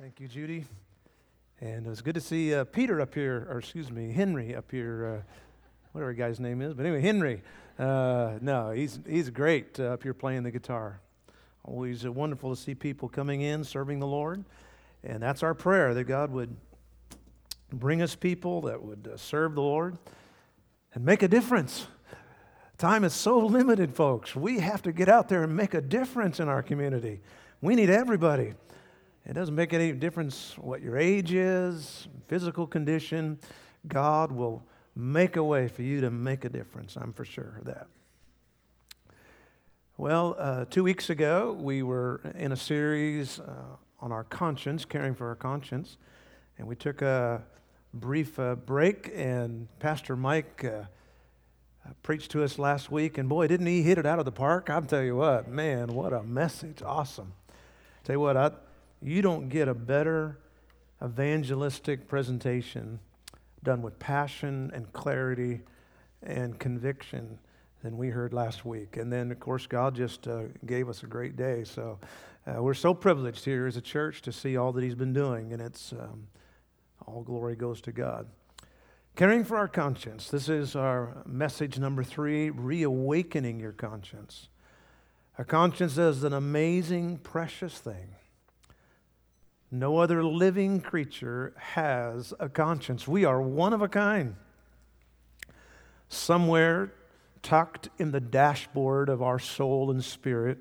Thank you, Judy. And it was good to see uh, Peter up here, or excuse me, Henry up here, uh, whatever guy's name is. But anyway, Henry. Uh, no, he's, he's great uh, up here playing the guitar. Always uh, wonderful to see people coming in, serving the Lord. And that's our prayer that God would bring us people that would uh, serve the Lord and make a difference. Time is so limited, folks. We have to get out there and make a difference in our community. We need everybody. It doesn't make any difference what your age is, physical condition. God will make a way for you to make a difference. I'm for sure of that. Well, uh, two weeks ago, we were in a series uh, on our conscience, caring for our conscience, and we took a brief uh, break, and Pastor Mike uh, uh, preached to us last week, and boy, didn't he hit it out of the park? I'll tell you what, man, what a message. Awesome. Tell you what, I, you don't get a better evangelistic presentation done with passion and clarity and conviction than we heard last week. And then, of course, God just uh, gave us a great day. So uh, we're so privileged here as a church to see all that He's been doing, and it's um, all glory goes to God. Caring for our conscience. This is our message number three reawakening your conscience. A conscience is an amazing, precious thing. No other living creature has a conscience. We are one of a kind. Somewhere tucked in the dashboard of our soul and spirit,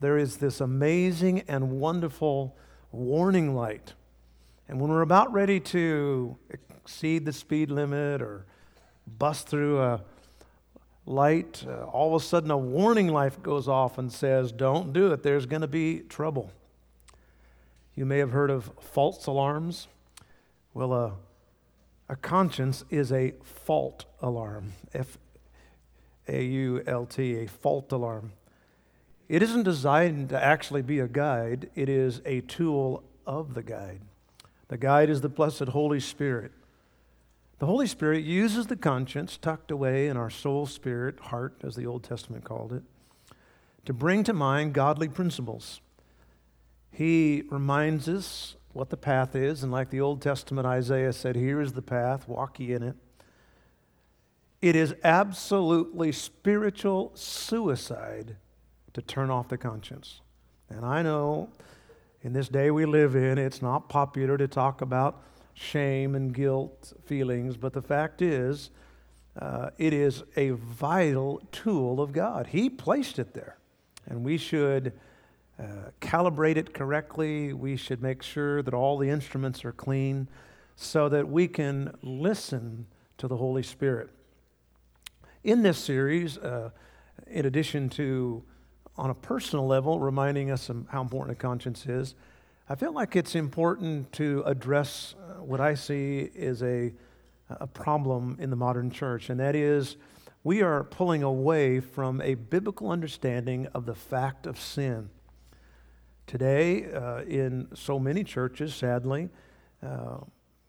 there is this amazing and wonderful warning light. And when we're about ready to exceed the speed limit or bust through a light, uh, all of a sudden a warning light goes off and says, Don't do it, there's going to be trouble. You may have heard of false alarms. Well, uh, a conscience is a fault alarm. F A U L T, a fault alarm. It isn't designed to actually be a guide, it is a tool of the guide. The guide is the blessed Holy Spirit. The Holy Spirit uses the conscience tucked away in our soul, spirit, heart, as the Old Testament called it, to bring to mind godly principles he reminds us what the path is, and like the Old Testament Isaiah said, Here is the path, walk ye in it. It is absolutely spiritual suicide to turn off the conscience. And I know in this day we live in, it's not popular to talk about shame and guilt feelings, but the fact is, uh, it is a vital tool of God. He placed it there, and we should uh, calibrate it correctly. We should make sure that all the instruments are clean so that we can listen to the Holy Spirit. In this series, uh, in addition to on a personal level reminding us of how important a conscience is, I feel like it's important to address uh, what I see is a, a problem in the modern church, and that is we are pulling away from a biblical understanding of the fact of sin. Today, uh, in so many churches, sadly, uh,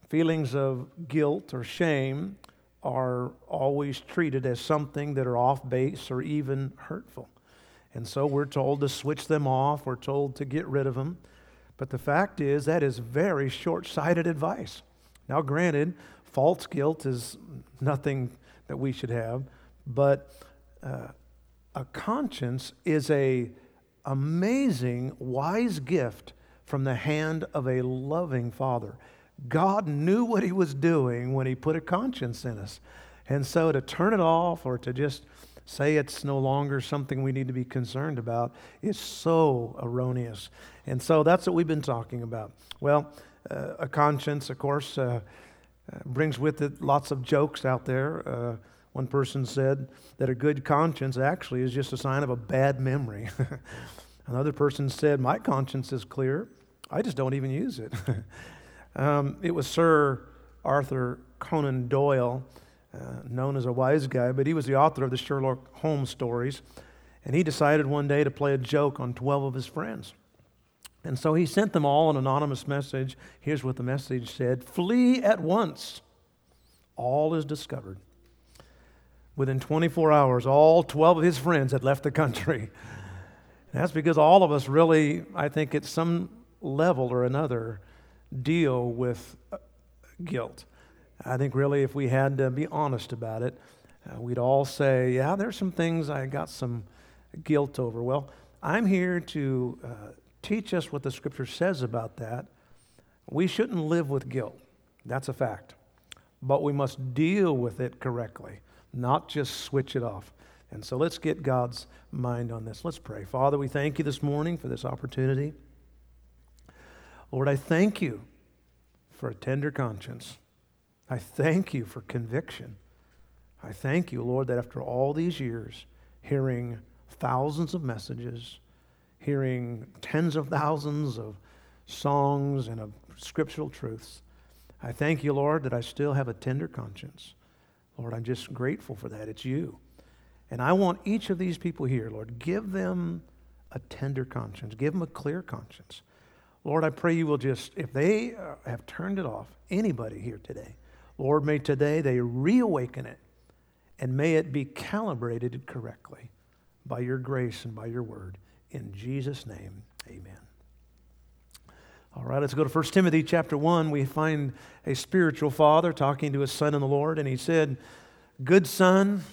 feelings of guilt or shame are always treated as something that are off base or even hurtful. And so we're told to switch them off, we're told to get rid of them. But the fact is, that is very short sighted advice. Now, granted, false guilt is nothing that we should have, but uh, a conscience is a amazing, wise gift from the hand of a loving Father. God knew what He was doing when He put a conscience in us. And so to turn it off or to just say it's no longer something we need to be concerned about is so erroneous. And so that's what we've been talking about. Well, uh, a conscience, of course, uh, uh brings with it lots of jokes out there. Uh, one person said that a good conscience actually is just a sign of a bad memory. Another person said, My conscience is clear. I just don't even use it. um, it was Sir Arthur Conan Doyle, uh, known as a wise guy, but he was the author of the Sherlock Holmes stories. And he decided one day to play a joke on 12 of his friends. And so he sent them all an anonymous message. Here's what the message said Flee at once. All is discovered. Within 24 hours, all 12 of his friends had left the country. That's because all of us really, I think, at some level or another, deal with uh, guilt. I think really, if we had to be honest about it, uh, we'd all say, Yeah, there's some things I got some guilt over. Well, I'm here to uh, teach us what the scripture says about that. We shouldn't live with guilt. That's a fact. But we must deal with it correctly, not just switch it off. And so let's get God's mind on this. Let's pray. Father, we thank you this morning for this opportunity. Lord, I thank you for a tender conscience. I thank you for conviction. I thank you, Lord, that after all these years, hearing thousands of messages, hearing tens of thousands of songs and of scriptural truths, I thank you, Lord, that I still have a tender conscience. Lord, I'm just grateful for that. It's you. And I want each of these people here, Lord, give them a tender conscience, give them a clear conscience. Lord, I pray you will just, if they uh, have turned it off, anybody here today, Lord, may today they reawaken it and may it be calibrated correctly by your grace and by your word. In Jesus' name, amen. All right, let's go to 1 Timothy chapter 1. We find a spiritual father talking to his son in the Lord, and he said, Good son,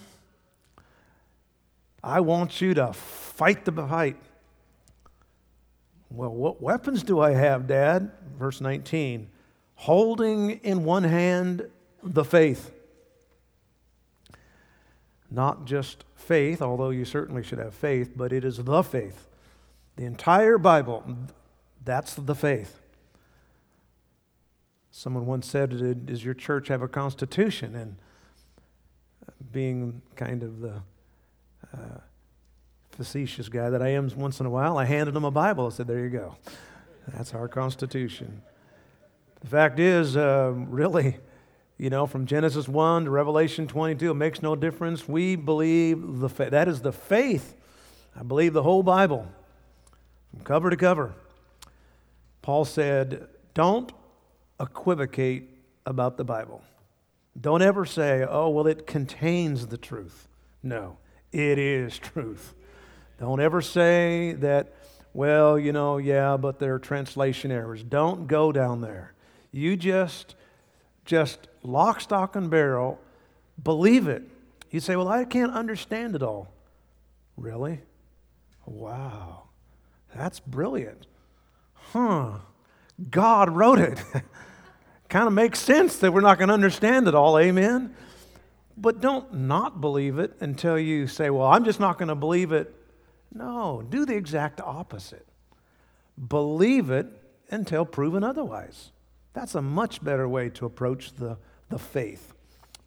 I want you to fight the fight. Well, what weapons do I have, Dad? Verse 19 holding in one hand the faith. Not just faith, although you certainly should have faith, but it is the faith. The entire Bible, that's the faith. Someone once said, Does your church have a constitution? And being kind of the uh, facetious guy that I am once in a while, I handed him a Bible. I said, There you go. That's our constitution. The fact is, uh, really, you know, from Genesis 1 to Revelation 22, it makes no difference. We believe the faith. That is the faith. I believe the whole Bible, from cover to cover. Paul said, Don't equivocate about the Bible. Don't ever say, oh, well, it contains the truth. No, it is truth. Don't ever say that, well, you know, yeah, but there are translation errors. Don't go down there. You just, just lock, stock, and barrel, believe it. You say, well, I can't understand it all. Really? Wow. That's brilliant. Huh. God wrote it. kind of makes sense that we're not going to understand it all. Amen? But don't not believe it until you say, well, I'm just not going to believe it. No, do the exact opposite. Believe it until proven otherwise. That's a much better way to approach the, the faith.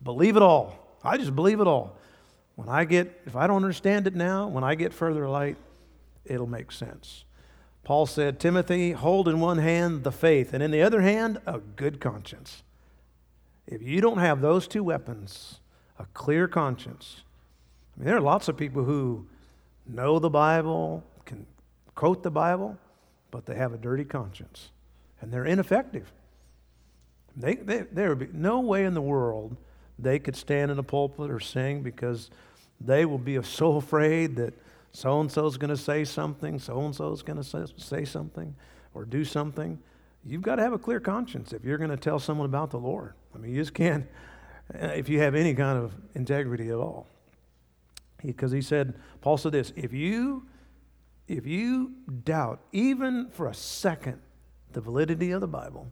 Believe it all. I just believe it all. When I get, if I don't understand it now, when I get further light, it'll make sense. Paul said, Timothy, hold in one hand the faith, and in the other hand, a good conscience. If you don't have those two weapons, a clear conscience, I mean, there are lots of people who know the Bible, can quote the Bible, but they have a dirty conscience, and they're ineffective. They, they, there would be no way in the world they could stand in a pulpit or sing because they will be so afraid that so and so is going to say something, so and so is going to say something or do something. You've got to have a clear conscience if you're going to tell someone about the Lord. I mean, you just can't, uh, if you have any kind of integrity at all. Because he, he said, Paul said this if you, if you doubt, even for a second, the validity of the Bible,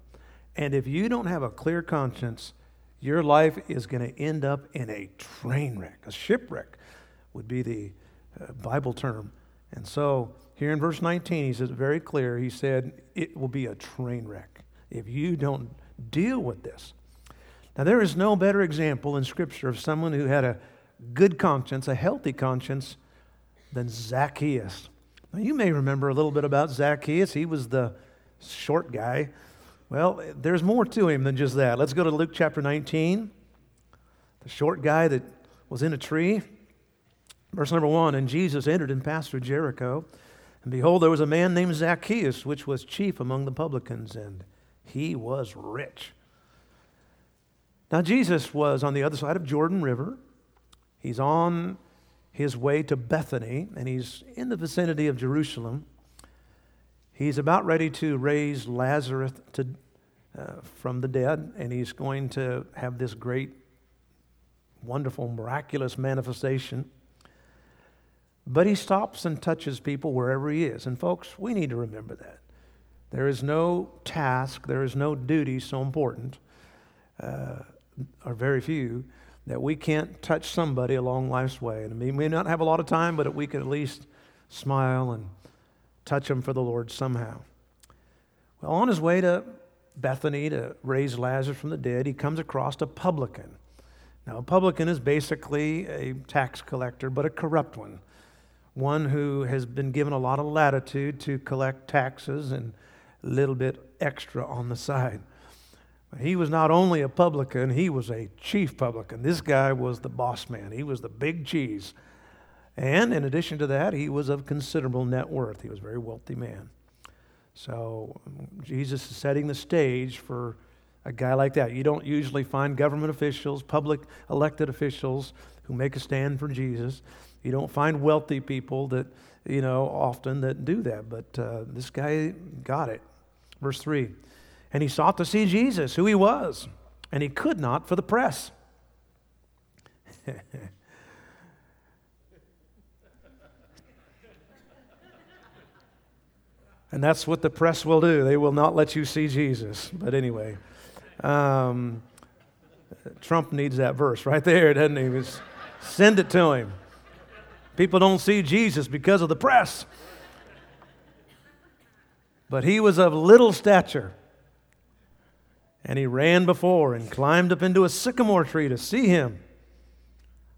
and if you don't have a clear conscience, your life is going to end up in a train wreck. A shipwreck would be the Bible term. And so here in verse 19, he says very clear. He said, It will be a train wreck if you don't deal with this. Now, there is no better example in Scripture of someone who had a good conscience, a healthy conscience, than Zacchaeus. Now, you may remember a little bit about Zacchaeus. He was the short guy. Well, there's more to him than just that. Let's go to Luke chapter 19. The short guy that was in a tree. Verse number one And Jesus entered and passed through Jericho. And behold, there was a man named Zacchaeus, which was chief among the publicans, and he was rich. Now, Jesus was on the other side of Jordan River. He's on his way to Bethany, and he's in the vicinity of Jerusalem. He's about ready to raise Lazarus to, uh, from the dead, and he's going to have this great, wonderful, miraculous manifestation. But he stops and touches people wherever he is. And folks, we need to remember that. There is no task, there is no duty so important, uh, or very few, that we can't touch somebody along life's way. And we may not have a lot of time, but we could at least smile and touch them for the Lord somehow. Well, on his way to Bethany to raise Lazarus from the dead, he comes across a publican. Now, a publican is basically a tax collector, but a corrupt one, one who has been given a lot of latitude to collect taxes and a little bit extra on the side. He was not only a publican, he was a chief publican. This guy was the boss man, he was the big cheese. And in addition to that, he was of considerable net worth. He was a very wealthy man. So Jesus is setting the stage for a guy like that. You don't usually find government officials, public elected officials who make a stand for Jesus. You don't find wealthy people that, you know, often that do that. But uh, this guy got it. Verse 3 And he sought to see Jesus, who he was, and he could not for the press. And that's what the press will do. They will not let you see Jesus. But anyway, um, Trump needs that verse right there, doesn't he? Just send it to him. People don't see Jesus because of the press. But he was of little stature. And he ran before and climbed up into a sycamore tree to see him,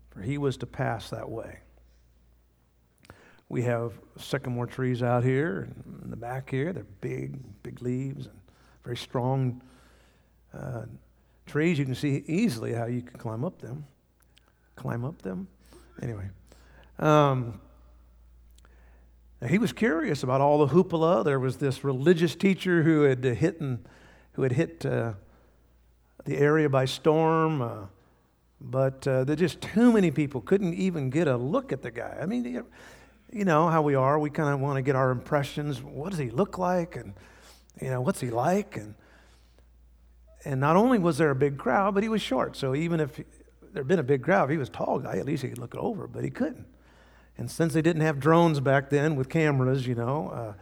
for he was to pass that way. We have sycamore trees out here in the back here. They're big, big leaves and very strong uh, trees. You can see easily how you can climb up them. Climb up them. Anyway, um, he was curious about all the hoopla. There was this religious teacher who had hit and, who had hit uh, the area by storm. Uh, but uh, there just too many people couldn't even get a look at the guy. I mean, you know how we are. We kind of want to get our impressions. What does he look like? And, you know, what's he like? And, and not only was there a big crowd, but he was short. So even if there'd been a big crowd, if he was a tall guy, at least he could look over, but he couldn't. And since they didn't have drones back then with cameras, you know, uh,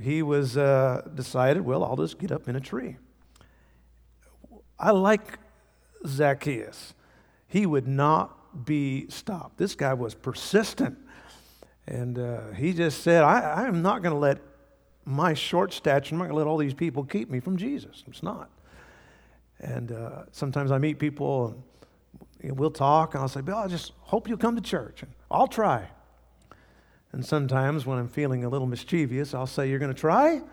he was uh, decided, well, I'll just get up in a tree. I like Zacchaeus. He would not be stopped. This guy was persistent. And uh, he just said, I, am not going to let my short stature, I'm not going to let all these people keep me from Jesus. It's not. And uh, sometimes I meet people we'll talk, and I'll say, Bill, I just hope you'll come to church. And I'll try. And sometimes when I'm feeling a little mischievous, I'll say, You're going to try? And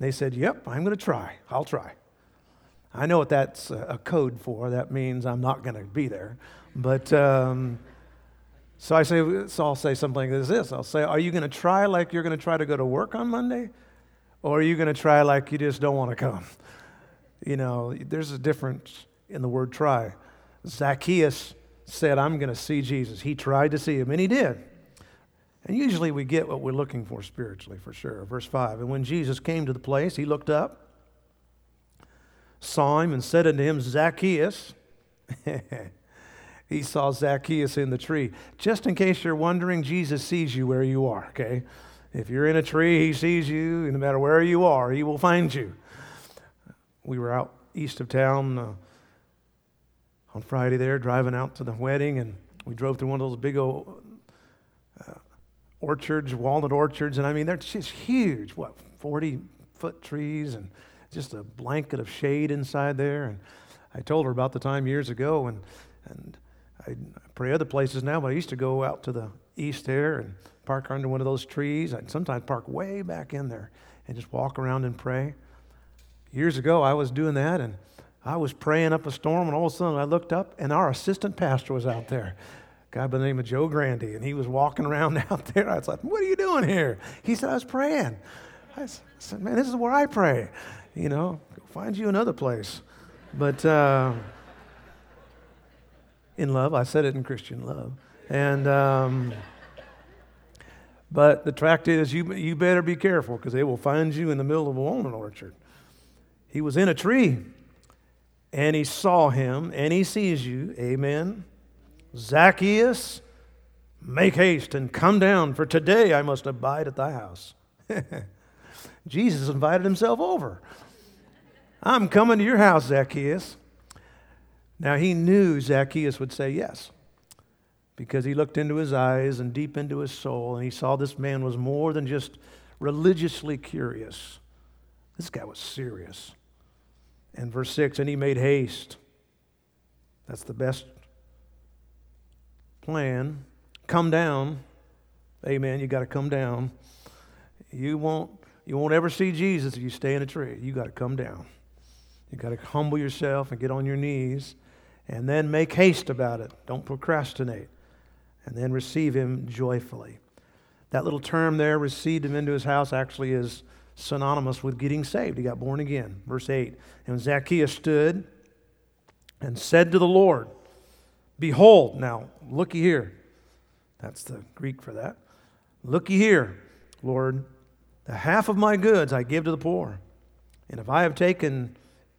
they said, Yep, I'm going to try. I'll try. I know what that's a code for. That means I'm not going to be there. But. Um, so I say, so I'll say something like this. I'll say, are you going to try like you're going to try to go to work on Monday? Or are you going to try like you just don't want to come? You know, there's a difference in the word try. Zacchaeus said, I'm going to see Jesus. He tried to see him, and he did. And usually we get what we're looking for spiritually, for sure. Verse 5 And when Jesus came to the place, he looked up, saw him, and said unto him, Zacchaeus, he saw Zacchaeus in the tree. Just in case you're wondering, Jesus sees you where you are, okay? If you're in a tree, he sees you. No matter where you are, he will find you. We were out east of town uh, on Friday there, driving out to the wedding, and we drove through one of those big old uh, orchards, walnut orchards, and I mean, they're just huge, what, 40 foot trees, and just a blanket of shade inside there. And I told her about the time years ago, and, and I pray other places now, but I used to go out to the east there and park under one of those trees. I'd sometimes park way back in there and just walk around and pray. Years ago, I was doing that and I was praying up a storm, and all of a sudden I looked up and our assistant pastor was out there. A guy by the name of Joe Grandy, and he was walking around out there. I was like, What are you doing here? He said, I was praying. I said, Man, this is where I pray. You know, find you another place. But, uh, in love. I said it in Christian love. And, um, but the fact is, you, you better be careful because they will find you in the middle of a walnut orchard. He was in a tree and he saw him and he sees you. Amen. Zacchaeus, make haste and come down, for today I must abide at thy house. Jesus invited himself over. I'm coming to your house, Zacchaeus. Now he knew Zacchaeus would say yes because he looked into his eyes and deep into his soul and he saw this man was more than just religiously curious. This guy was serious. And verse 6 and he made haste. That's the best plan. Come down. Amen. You got to come down. You won't you won't ever see Jesus if you stay in a tree. You got to come down. You got to humble yourself and get on your knees and then make haste about it. Don't procrastinate. And then receive him joyfully. That little term there, received him into his house, actually is synonymous with getting saved. He got born again. Verse 8. And Zacchaeus stood and said to the Lord, Behold, now, looky here. That's the Greek for that. Looky here, Lord. The half of my goods I give to the poor. And if I have taken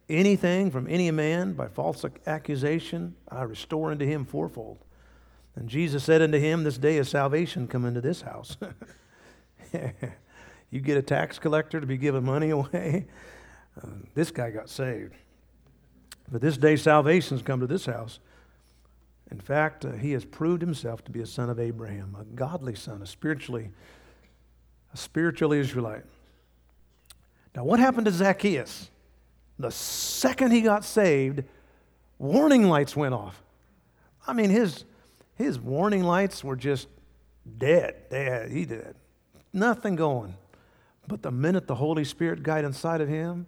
anything from any man by false accusation, I restore unto him fourfold. And Jesus said unto him, This day is salvation come into this house. you get a tax collector to be giving money away. Uh, this guy got saved. But this day salvation's come to this house. In fact, uh, he has proved himself to be a son of Abraham, a godly son, a spiritually, a spiritual Israelite. Now, what happened to Zacchaeus? The second he got saved, warning lights went off. I mean, his, his warning lights were just dead. Had, he did nothing going. But the minute the Holy Spirit got inside of him,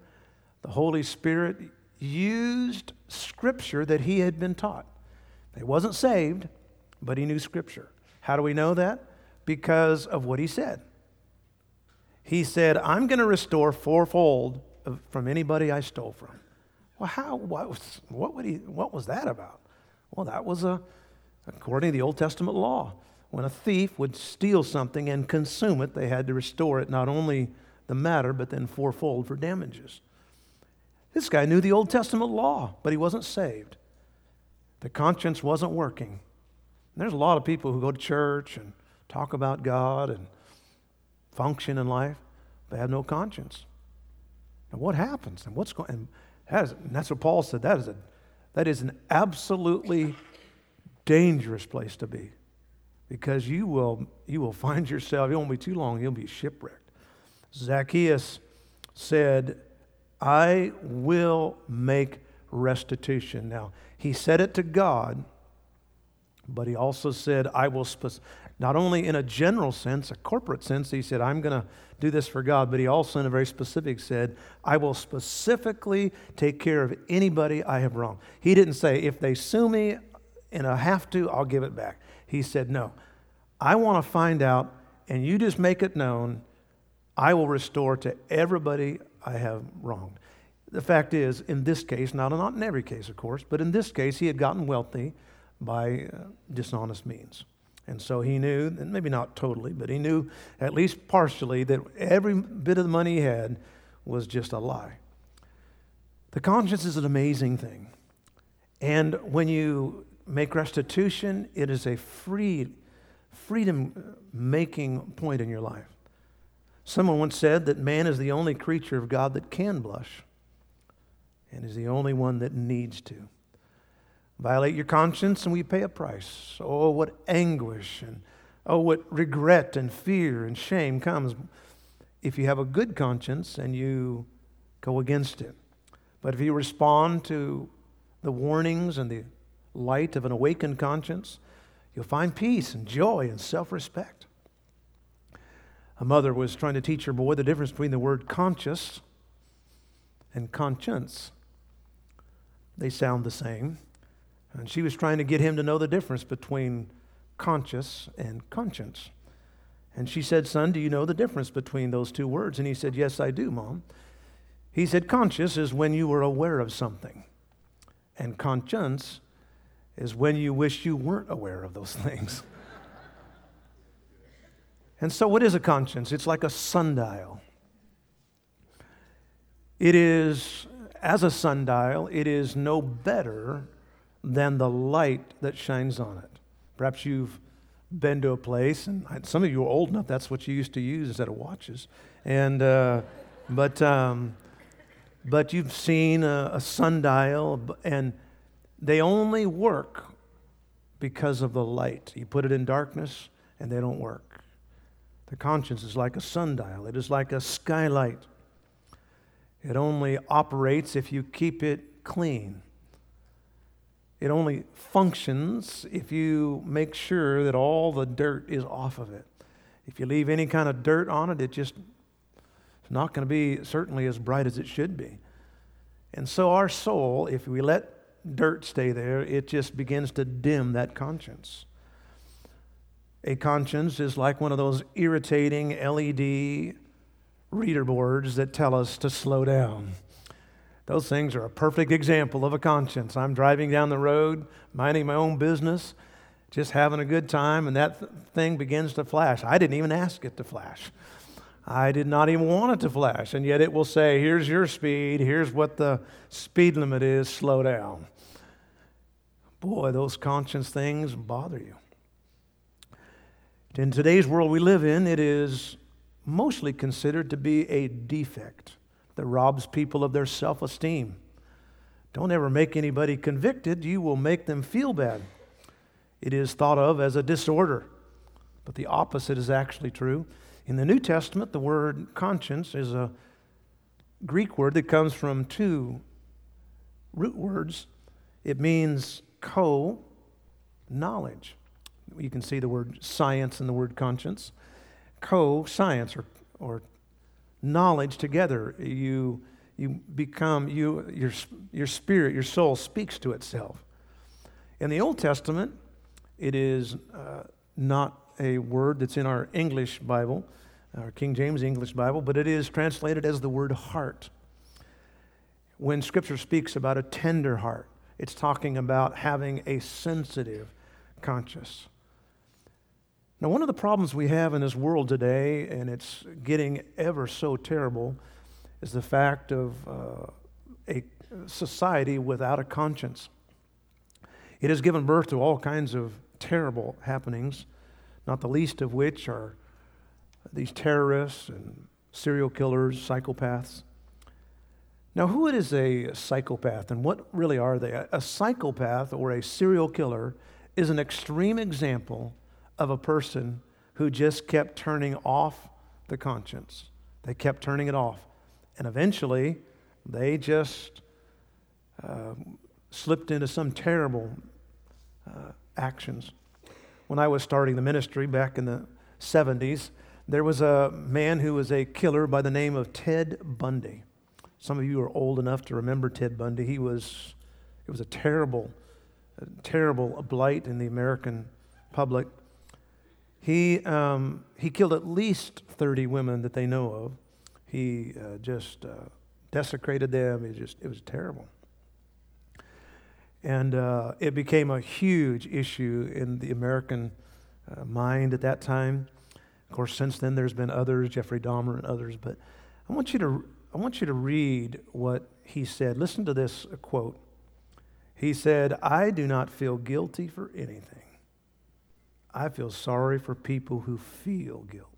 the Holy Spirit used scripture that he had been taught. He wasn't saved, but he knew scripture. How do we know that? Because of what he said. He said, I'm going to restore fourfold from anybody I stole from. Well, how, what was, what, would he, what was that about? Well, that was a, according to the Old Testament law. When a thief would steal something and consume it, they had to restore it, not only the matter, but then fourfold for damages. This guy knew the Old Testament law, but he wasn't saved. The conscience wasn't working. And there's a lot of people who go to church and talk about God and function in life, but have no conscience. And what happens? And what's going? And, that is, and that's what Paul said. That is a, that is an absolutely dangerous place to be, because you will you will find yourself. It won't be too long. You'll be shipwrecked. Zacchaeus said, "I will make restitution." Now he said it to God, but he also said, "I will." Spe- not only in a general sense, a corporate sense, he said, I'm going to do this for God, but he also, in a very specific, said, I will specifically take care of anybody I have wronged. He didn't say, if they sue me and I have to, I'll give it back. He said, no, I want to find out, and you just make it known, I will restore to everybody I have wronged. The fact is, in this case, not, not in every case, of course, but in this case, he had gotten wealthy by uh, dishonest means. And so he knew, and maybe not totally, but he knew at least partially that every bit of the money he had was just a lie. The conscience is an amazing thing. And when you make restitution, it is a free, freedom making point in your life. Someone once said that man is the only creature of God that can blush and is the only one that needs to violate your conscience and we pay a price. Oh, what anguish and oh, what regret and fear and shame comes if you have a good conscience and you go against it. But if you respond to the warnings and the light of an awakened conscience, you'll find peace and joy and self respect. A mother was trying to teach her boy the difference between the word conscious and conscience. They sound the same. And she was trying to get him to know the difference between conscious and conscience. And she said, Son, do you know the difference between those two words? And he said, Yes, I do, Mom. He said, Conscious is when you were aware of something, and conscience is when you wish you weren't aware of those things. and so, what is a conscience? It's like a sundial, it is as a sundial, it is no better than the light that shines on it. Perhaps you've been to a place, and some of you are old enough, that's what you used to use instead of watches. And, uh, but, um, but you've seen a, a sundial, and they only work because of the light. You put it in darkness, and they don't work. The conscience is like a sundial, it is like a skylight. It only operates if you keep it clean. It only functions if you make sure that all the dirt is off of it. If you leave any kind of dirt on it, it just it's not going to be certainly as bright as it should be. And so our soul, if we let dirt stay there, it just begins to dim that conscience. A conscience is like one of those irritating LED reader boards that tell us to slow down. Those things are a perfect example of a conscience. I'm driving down the road, minding my own business, just having a good time, and that th- thing begins to flash. I didn't even ask it to flash. I did not even want it to flash, and yet it will say, Here's your speed, here's what the speed limit is, slow down. Boy, those conscience things bother you. In today's world we live in, it is mostly considered to be a defect that robs people of their self esteem. Don't ever make anybody convicted, you will make them feel bad. It is thought of as a disorder, but the opposite is actually true. In the New Testament, the word conscience is a Greek word that comes from two root words. It means co knowledge. You can see the word science in the word conscience. Co science or, or knowledge together. You, you become, you, your, your spirit, your soul speaks to itself. In the Old Testament, it is uh, not a word that's in our English Bible, our King James English Bible, but it is translated as the word heart. When Scripture speaks about a tender heart, it's talking about having a sensitive conscience. Now, one of the problems we have in this world today, and it's getting ever so terrible, is the fact of uh, a society without a conscience. It has given birth to all kinds of terrible happenings, not the least of which are these terrorists and serial killers, psychopaths. Now, who is a psychopath and what really are they? A psychopath or a serial killer is an extreme example of a person who just kept turning off the conscience. They kept turning it off. And eventually, they just uh, slipped into some terrible uh, actions. When I was starting the ministry back in the 70s, there was a man who was a killer by the name of Ted Bundy. Some of you are old enough to remember Ted Bundy. He was, it was a terrible, a terrible blight in the American public. He, um, he killed at least 30 women that they know of. He uh, just uh, desecrated them. It, just, it was terrible. And uh, it became a huge issue in the American uh, mind at that time. Of course, since then there's been others, Jeffrey Dahmer and others. But I want you to, I want you to read what he said. Listen to this quote. He said, I do not feel guilty for anything. I feel sorry for people who feel guilt.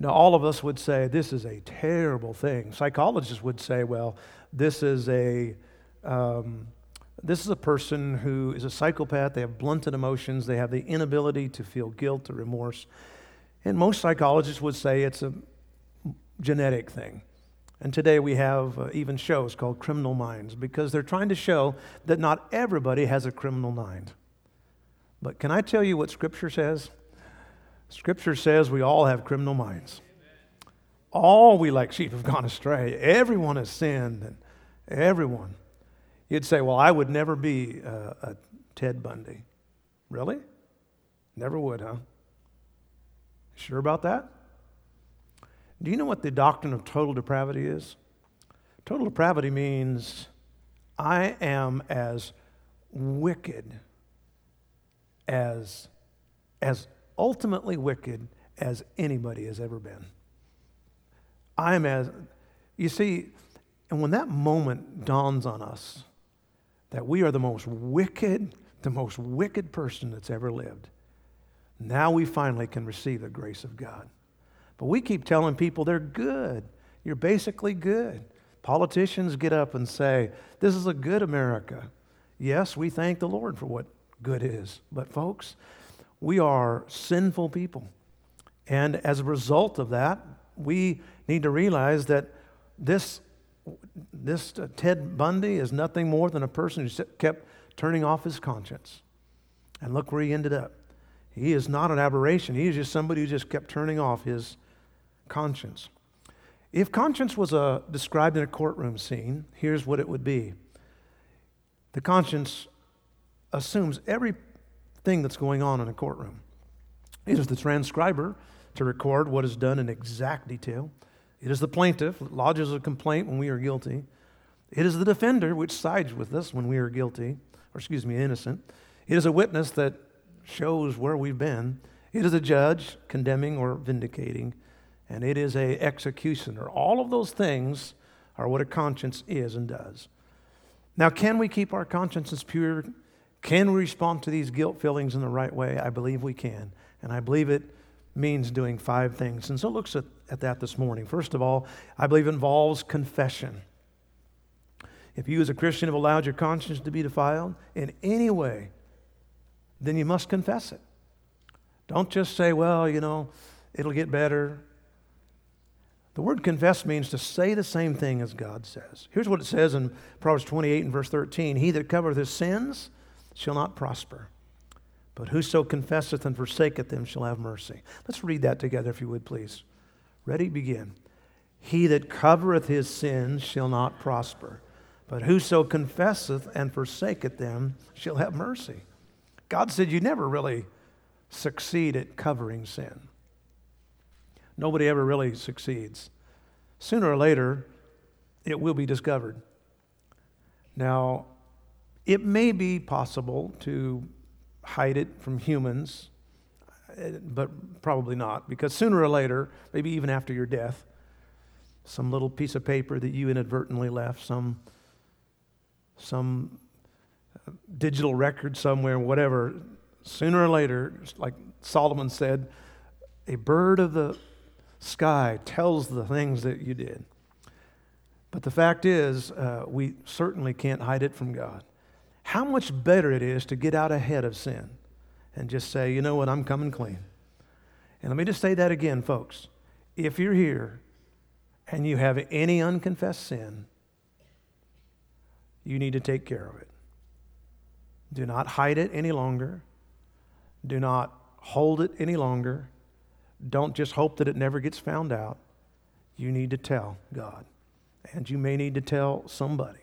Now, all of us would say this is a terrible thing. Psychologists would say, well, this is a um, this is a person who is a psychopath. They have blunted emotions. They have the inability to feel guilt or remorse. And most psychologists would say it's a genetic thing. And today we have uh, even shows called Criminal Minds because they're trying to show that not everybody has a criminal mind. But can I tell you what Scripture says? Scripture says we all have criminal minds. All we like sheep have gone astray. Everyone has sinned, and everyone. You'd say, Well, I would never be a, a Ted Bundy. Really? Never would, huh? Sure about that? Do you know what the doctrine of total depravity is? Total depravity means I am as wicked as, as ultimately wicked as anybody has ever been. I'm as, you see, And when that moment dawns on us that we are the most wicked, the most wicked person that's ever lived, now we finally can receive the grace of God. But we keep telling people they're good. You're basically good. Politicians get up and say, This is a good America. Yes, we thank the Lord for what good is. But, folks, we are sinful people. And as a result of that, we need to realize that this, this Ted Bundy is nothing more than a person who kept turning off his conscience. And look where he ended up. He is not an aberration. He is just somebody who just kept turning off his conscience. If conscience was a, uh, described in a courtroom scene, here's what it would be the conscience assumes everything that's going on in a courtroom. It is the transcriber to record what is done in exact detail. It is the plaintiff that lodges a complaint when we are guilty. It is the defender which sides with us when we are guilty, or excuse me, innocent. It is a witness that shows where we've been. It is a judge condemning or vindicating and it is a executioner. All of those things are what a conscience is and does. Now, can we keep our consciences pure? Can we respond to these guilt feelings in the right way? I believe we can. And I believe it means doing five things. And so looks at, at that this morning. First of all, I believe involves confession. If you as a Christian have allowed your conscience to be defiled in any way, then you must confess it. Don't just say, well, you know, it'll get better. The word confess means to say the same thing as God says. Here's what it says in Proverbs 28 and verse 13 He that covereth his sins shall not prosper, but whoso confesseth and forsaketh them shall have mercy. Let's read that together, if you would, please. Ready? Begin. He that covereth his sins shall not prosper, but whoso confesseth and forsaketh them shall have mercy. God said you never really succeed at covering sin. Nobody ever really succeeds. Sooner or later, it will be discovered. Now, it may be possible to hide it from humans, eh, but probably not, because sooner or later, maybe even after your death, some little piece of paper that you inadvertently left, some, some uh, digital record somewhere, whatever, sooner or later, like Solomon said, a bird of the sky tells the things that you did. But the fact is, uh, we certainly can't hide it from God. How much better it is to get out ahead of sin and just say, you know what, I'm coming clean. And let me just say that again, folks. If you're here and you have any unconfessed sin, you need to take care of it. Do not hide it any longer. Do not hold it any longer. Don't just hope that it never gets found out. You need to tell God. And you may need to tell somebody.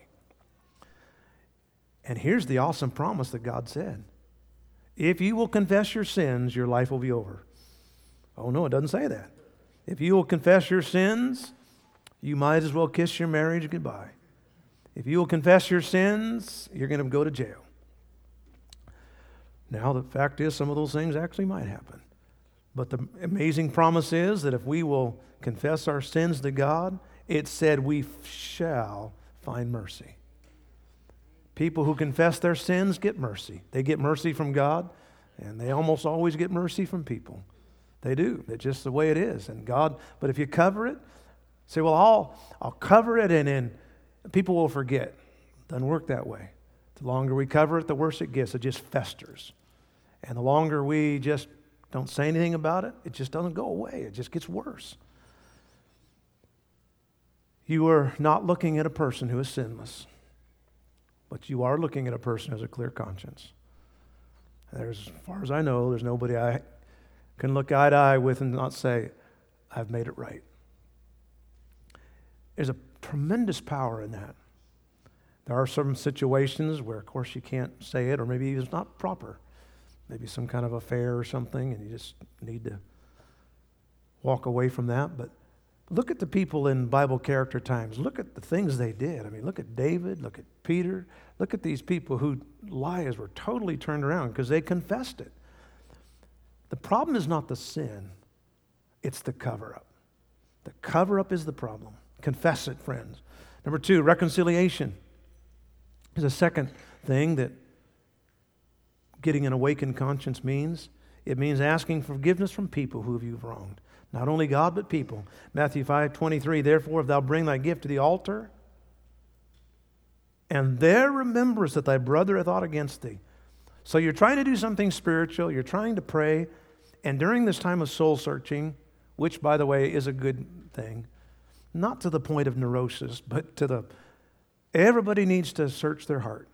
And here's the awesome promise that God said If you will confess your sins, your life will be over. Oh, no, it doesn't say that. If you will confess your sins, you might as well kiss your marriage goodbye. If you will confess your sins, you're going to go to jail. Now, the fact is, some of those things actually might happen. But the amazing promise is that if we will confess our sins to God, it said we shall find mercy. People who confess their sins get mercy. They get mercy from God, and they almost always get mercy from people. They do. It's just the way it is. And God, but if you cover it, say, well, I'll, I'll cover it and then people will forget. Doesn't work that way. The longer we cover it, the worse it gets. It just festers. And the longer we just don't say anything about it, it just doesn't go away. It just gets worse. You are not looking at a person who is sinless, but you are looking at a person who has a clear conscience. There's, as far as I know, there's nobody I can look eye to eye with and not say, I've made it right. There's a tremendous power in that. There are some situations where, of course, you can't say it, or maybe it's not proper maybe some kind of affair or something, and you just need to walk away from that. But look at the people in Bible character times. Look at the things they did. I mean, look at David, look at Peter, look at these people whose lives were totally turned around because they confessed it. The problem is not the sin, it's the cover up. The cover up is the problem. Confess it, friends. Number two, reconciliation is a second thing that getting an awakened conscience means. It means asking forgiveness from people who you've wronged. Not only God, but people. Matthew 5 23, therefore, if thou bring thy gift to the altar, and there remembers that thy brother hath ought against thee. So you're trying to do something spiritual, you're trying to pray, and during this time of soul searching, which, by the way, is a good thing, not to the point of neurosis, but to the everybody needs to search their heart.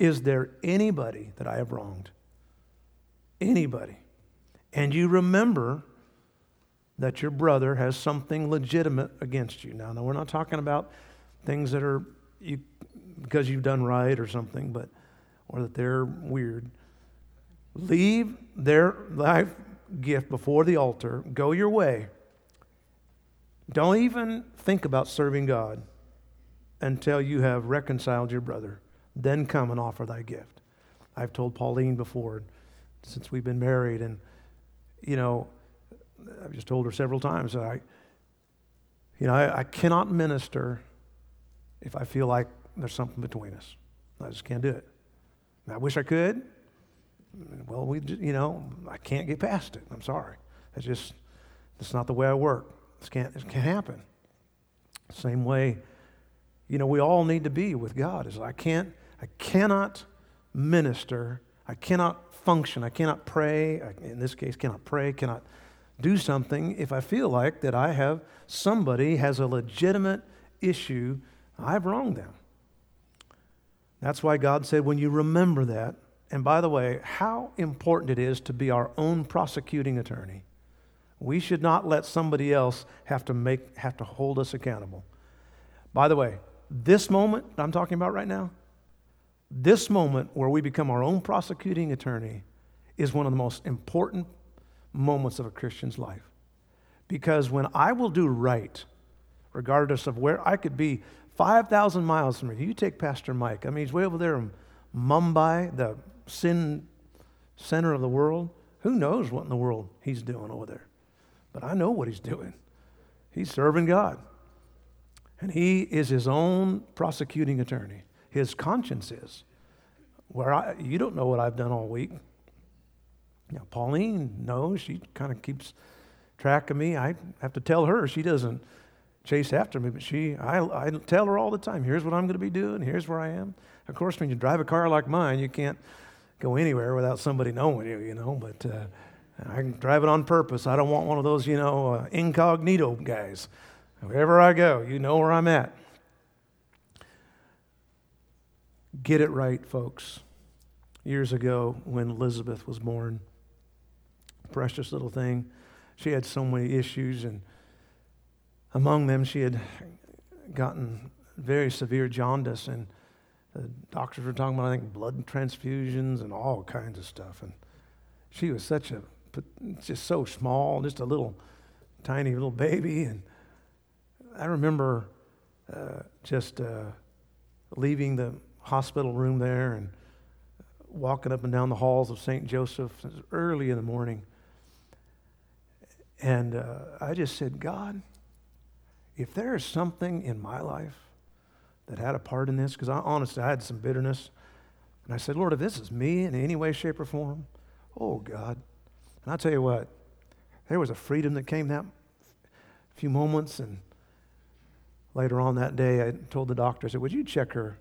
Is there anybody that I have wronged? Anybody. And you remember that your brother has something legitimate against you. Now, no, we're not talking about things that are you, because you've done right or something, but or that they're weird. Leave their life gift before the altar. Go your way. Don't even think about serving God until you have reconciled your brother. Then come and offer thy gift. I've told Pauline before, since we've been married, and you know, I've just told her several times that I, you know, I, I cannot minister if I feel like there's something between us. I just can't do it. I wish I could. Well, we, you know, I can't get past it. I'm sorry. It's just, it's not the way I work. This can't, it can't happen. Same way, you know, we all need to be with God. Is I can't, I cannot minister. I cannot function. I cannot pray. I, in this case, cannot pray. Cannot do something if I feel like that I have somebody has a legitimate issue. I've wronged them. That's why God said, when you remember that, and by the way, how important it is to be our own prosecuting attorney. We should not let somebody else have to make have to hold us accountable. By the way, this moment I'm talking about right now, this moment where we become our own prosecuting attorney is one of the most important moments of a Christian's life. Because when I will do right, regardless of where I could be 5,000 miles from here, you take Pastor Mike, I mean, he's way over there in Mumbai, the sin center of the world. Who knows what in the world he's doing over there? But I know what he's doing. He's serving God. And he is his own prosecuting attorney. His conscience is. Where I, you don't know what I've done all week. Now, Pauline knows. She kind of keeps track of me. I have to tell her. She doesn't chase after me, but she, I, I tell her all the time, here's what I'm going to be doing, here's where I am. Of course, when you drive a car like mine, you can't go anywhere without somebody knowing you, you know, but uh, I can drive it on purpose. I don't want one of those, you know, uh, incognito guys. Wherever I go, you know where I'm at. Get it right, folks. Years ago, when Elizabeth was born, precious little thing. She had so many issues, and among them, she had gotten very severe jaundice, and the doctors were talking about, I think, blood transfusions and all kinds of stuff. And she was such a, just so small, just a little tiny little baby. And I remember uh, just uh, leaving the hospital room there and walking up and down the halls of St. Joseph early in the morning. And uh, I just said, God, if there is something in my life that had a part in this, because I honestly I had some bitterness, and I said, Lord, if this is me in any way, shape, or form, oh God. And I'll tell you what, there was a freedom that came that few moments, and later on that day, I told the doctor, I said, Would you check her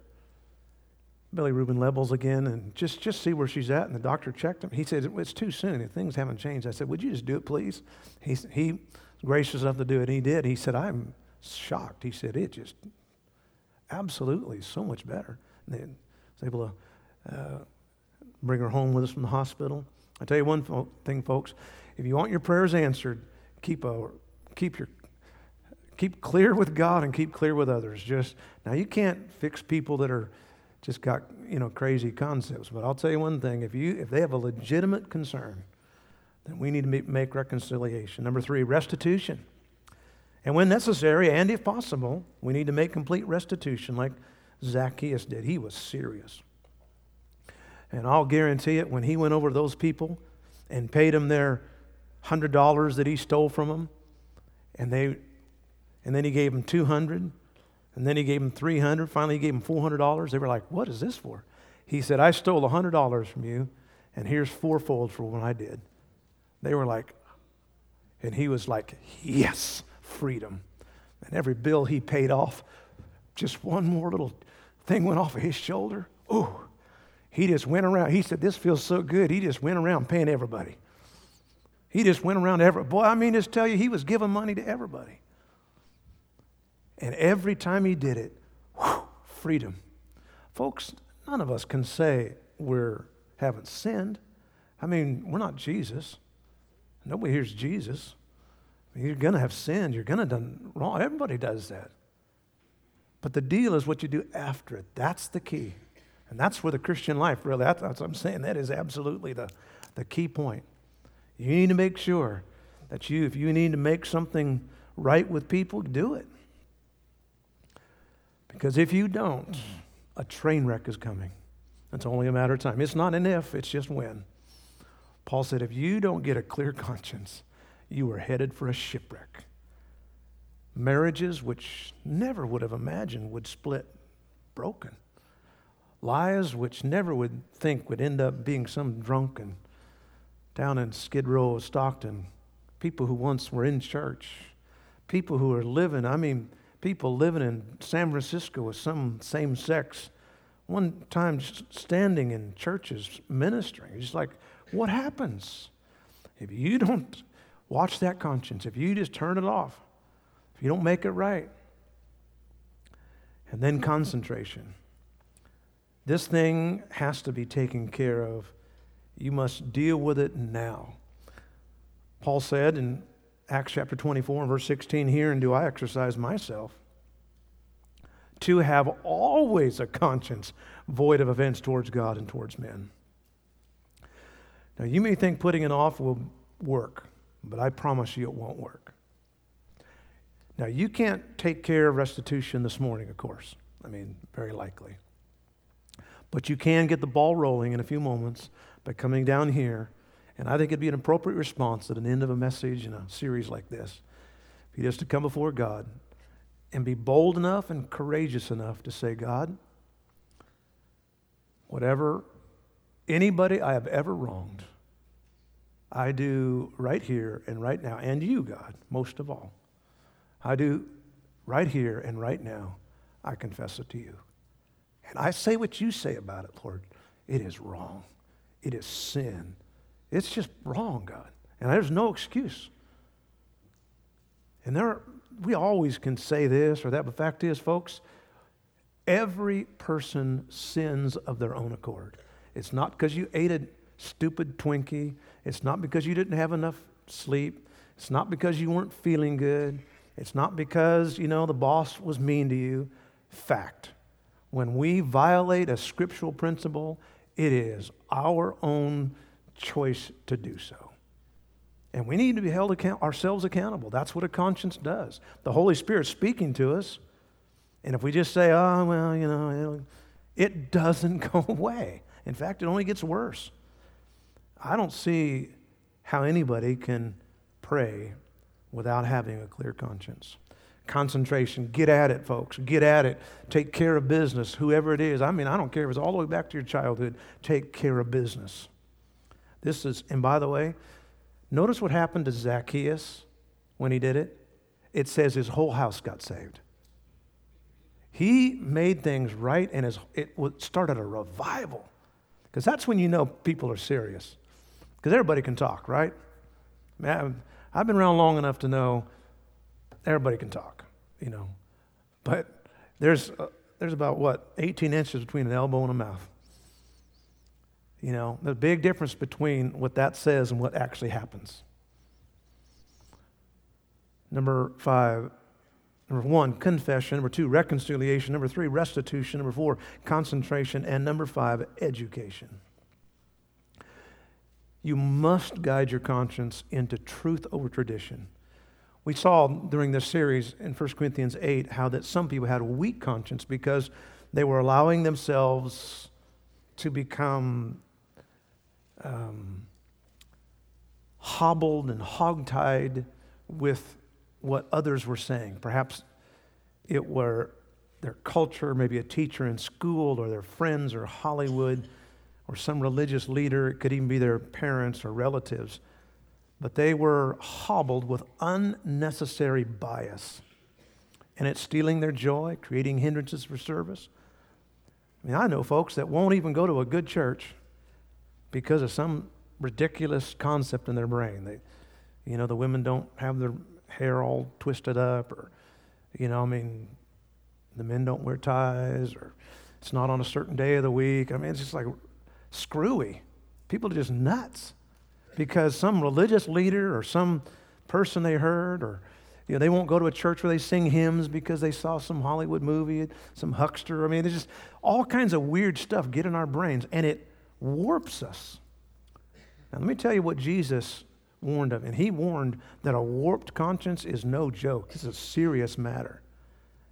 bilirubin levels again and just, just see where she's at. And the doctor checked him. He said, It's too soon. If things haven't changed. I said, Would you just do it, please? He, he was gracious enough to do it. He did. He said, I'm shocked. He said, It just absolutely so much better. And they was able to uh, bring her home with us from the hospital. I tell you one fo- thing, folks. If you want your prayers answered, keep a keep your keep clear with God and keep clear with others. Just now, you can't fix people that are just got you know crazy concepts. But I'll tell you one thing: if you if they have a legitimate concern, then we need to make reconciliation. Number three, restitution. And when necessary, and if possible, we need to make complete restitution, like Zacchaeus did. He was serious. And I'll guarantee it, when he went over to those people and paid them their hundred dollars that he stole from them, and they, and then he gave them two hundred, And then he gave him 300. Finally, he gave him $400. They were like, What is this for? He said, I stole $100 from you, and here's fourfold for what I did. They were like, and he was like, Yes, freedom. And every bill he paid off, just one more little thing went off of his shoulder. Ooh, he just went around. He said, This feels so good. He just went around paying everybody. He just went around every boy. I mean, just tell you, he was giving money to everybody. And every time he did it, whew, freedom. Folks, none of us can say we're haven't sinned. I mean, we're not Jesus. Nobody here's Jesus. You're going to have sinned. You're going to done wrong. Everybody does that. But the deal is what you do after it. That's the key. And that's where the Christian life really, that's what I'm saying. That is absolutely the, the key point. You need to make sure that you, if you need to make something right with people, do it. Because if you don't, a train wreck is coming. It's only a matter of time. It's not an if, it's just when. Paul said, if you don't get a clear conscience, you are headed for a shipwreck. Marriages which never would have imagined would split, broken. Lives which never would think would end up being some drunken down in Skid Row, Stockton. People who once were in church. People who are living, I mean, people living in San Francisco with some same sex. One time standing in churches ministering. It's like, what happens? If you don't watch that conscience, if you just turn it off, if you don't make it right, and then concentration. This thing has to be taken care of. You must deal with it now. Paul said in Acts chapter 24 and verse 16, Here and do I exercise myself to have always a conscience void of offense towards God and towards men. Now, you may think putting it off will work, but I promise you it won't work. Now, you can't take care of restitution this morning, of course. I mean, very likely. But you can get the ball rolling in a few moments by coming down here. And I think it'd be an appropriate response at an end of a message in a series like this. If you just to come before God and be bold enough and courageous enough to say, God, whatever anybody I have ever wronged, I do right here and right now, and you, God, most of all. I do right here and right now, I confess it to you. And I say what you say about it, Lord. It is wrong. It is sin. It's just wrong, God. And there's no excuse. And there, we always can say this or that, but fact is, folks, every person sins of their own accord. It's not because you ate a stupid Twinkie. It's not because you didn't have enough sleep. It's not because you weren't feeling good. It's not because, you know, the boss was mean to you. Fact. When we violate a scriptural principle, it is our own choice to do so. And we need to be held account- ourselves accountable. That's what a conscience does. The Holy Spirit speaking to us. And if we just say, oh, well, you know, it doesn't go away. In fact, it only gets worse. I don't see how anybody can pray without having a clear conscience. Concentration, get at it, folks. Get at it. Take care of business, whoever it is. I mean, I don't care if it's all the way back to your childhood. Take care of business. This is, and by the way, notice what happened to Zacchaeus when he did it. It says his whole house got saved. He made things right, and his, it started a revival. Because that's when you know people are serious. Because everybody can talk, right? Man, I've been around long enough to know everybody can talk, you know. But there's, uh, there's about, what, 18 inches between an elbow and a mouth. You know, the big difference between what that says and what actually happens. Number five, number one, confession. Number two, reconciliation. Number three, restitution. Number four, concentration. And number five, education. You must guide your conscience into truth over tradition. We saw during this series in 1 Corinthians 8 how that some people had a weak conscience because they were allowing themselves to become um, hobbled and hogtied with what others were saying. Perhaps it were their culture, maybe a teacher in school or their friends or Hollywood or some religious leader. It could even be their parents or relatives. But they were hobbled with unnecessary bias. And it's stealing their joy, creating hindrances for service. I mean, I know folks that won't even go to a good church because of some ridiculous concept in their brain. They, you know, the women don't have their hair all twisted up, or, you know, I mean, the men don't wear ties, or it's not on a certain day of the week. I mean, it's just like screwy. People are just nuts because some religious leader or some person they heard, or, you know, they won't go to a church where they sing hymns because they saw some Hollywood movie, some huckster. I mean, there's just all kinds of weird stuff get in our brains, and it warps us. Now, let me tell you what Jesus warned of. And he warned that a warped conscience is no joke, it's a serious matter.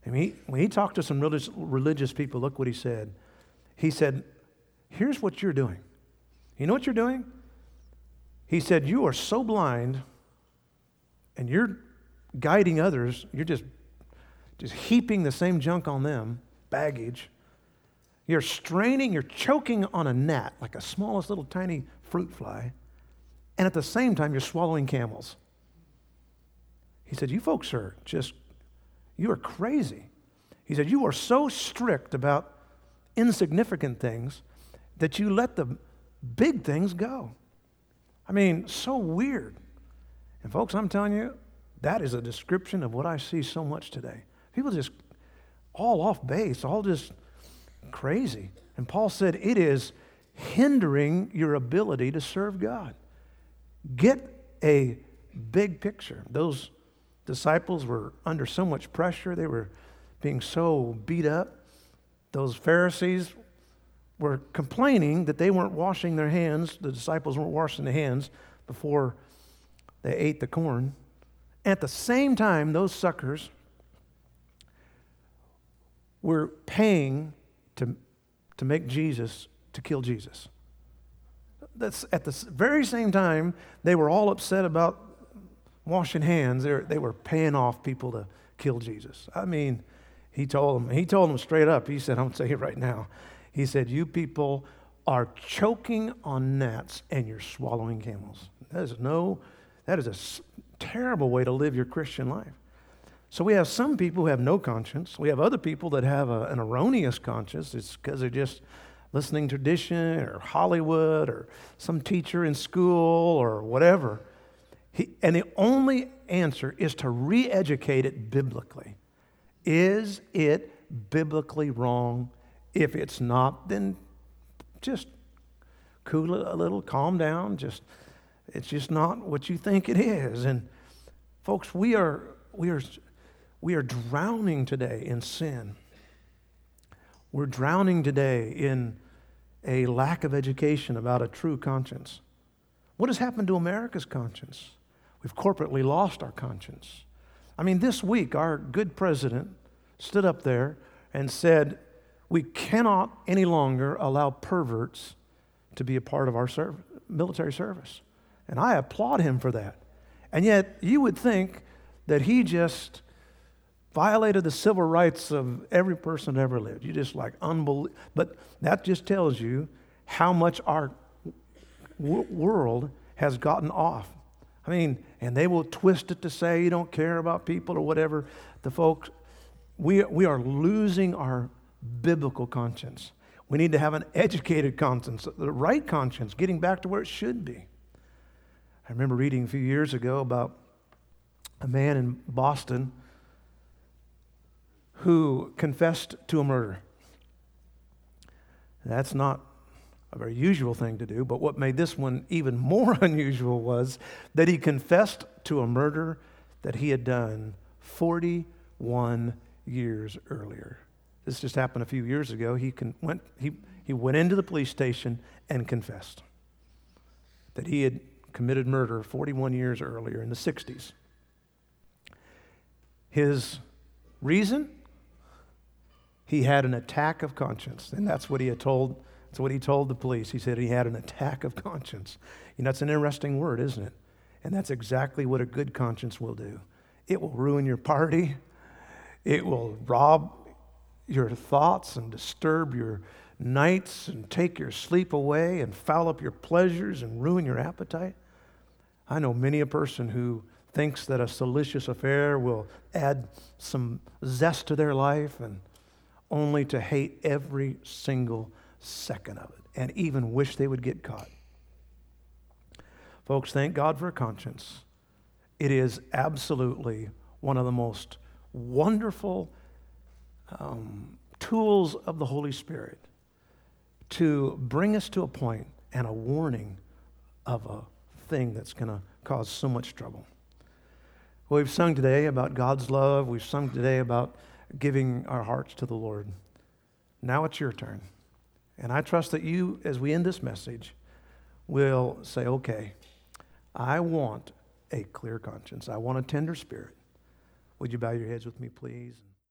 And he, when he talked to some religious, religious people, look what he said. He said, Here's what you're doing. You know what you're doing? He said, You are so blind and you're guiding others, you're just, just heaping the same junk on them, baggage. You're straining, you're choking on a gnat, like a smallest little tiny fruit fly and at the same time, you're swallowing camels. He said, You folks are just, you are crazy. He said, You are so strict about insignificant things that you let the big things go. I mean, so weird. And folks, I'm telling you, that is a description of what I see so much today. People just all off base, all just crazy. And Paul said, It is hindering your ability to serve God. Get a big picture. Those disciples were under so much pressure, they were being so beat up. Those Pharisees were complaining that they weren't washing their hands, the disciples weren't washing their hands before they ate the corn. At the same time, those suckers were paying to, to make Jesus, to kill Jesus that's at the very same time, they were all upset about washing hands. They were, they were paying off people to kill Jesus. I mean, he told them, he told them straight up. He said, I'm to say it right now. He said, You people are choking on gnats and you're swallowing camels. That is no, that is a terrible way to live your Christian life. So we have some people who have no conscience. We have other people that have a, an erroneous conscience. It's because they're just listening to tradition or Hollywood or some teacher in school or whatever. He, and the only answer is to re educate it biblically. Is it biblically wrong? If it's not, then just cool it a little, calm down. Just it's just not what you think it is. And folks, we are we are we are drowning today in sin. We're drowning today in a lack of education about a true conscience. What has happened to America's conscience? We've corporately lost our conscience. I mean, this week, our good president stood up there and said, We cannot any longer allow perverts to be a part of our serv- military service. And I applaud him for that. And yet, you would think that he just violated the civil rights of every person that ever lived. You just like unbelievable. But that just tells you how much our w- world has gotten off. I mean, and they will twist it to say you don't care about people or whatever. The folks, we, we are losing our biblical conscience. We need to have an educated conscience, the right conscience, getting back to where it should be. I remember reading a few years ago about a man in Boston who confessed to a murder. That's not a very usual thing to do, but what made this one even more unusual was that he confessed to a murder that he had done 41 years earlier. This just happened a few years ago. He, con- went, he, he went into the police station and confessed that he had committed murder 41 years earlier in the 60s. His reason? He had an attack of conscience. And that's what he had told, that's what he told the police. He said he had an attack of conscience. You know, that's an interesting word, isn't it? And that's exactly what a good conscience will do. It will ruin your party. It will rob your thoughts and disturb your nights and take your sleep away and foul up your pleasures and ruin your appetite? I know many a person who thinks that a salacious affair will add some zest to their life and only to hate every single second of it and even wish they would get caught. Folks, thank God for a conscience. It is absolutely one of the most wonderful um, tools of the Holy Spirit to bring us to a point and a warning of a thing that's going to cause so much trouble. we've sung today about God's love. We've sung today about giving our hearts to the Lord. Now it's your turn. And I trust that you, as we end this message, will say, okay, I want a clear conscience. I want a tender spirit. Would you bow your heads with me, please?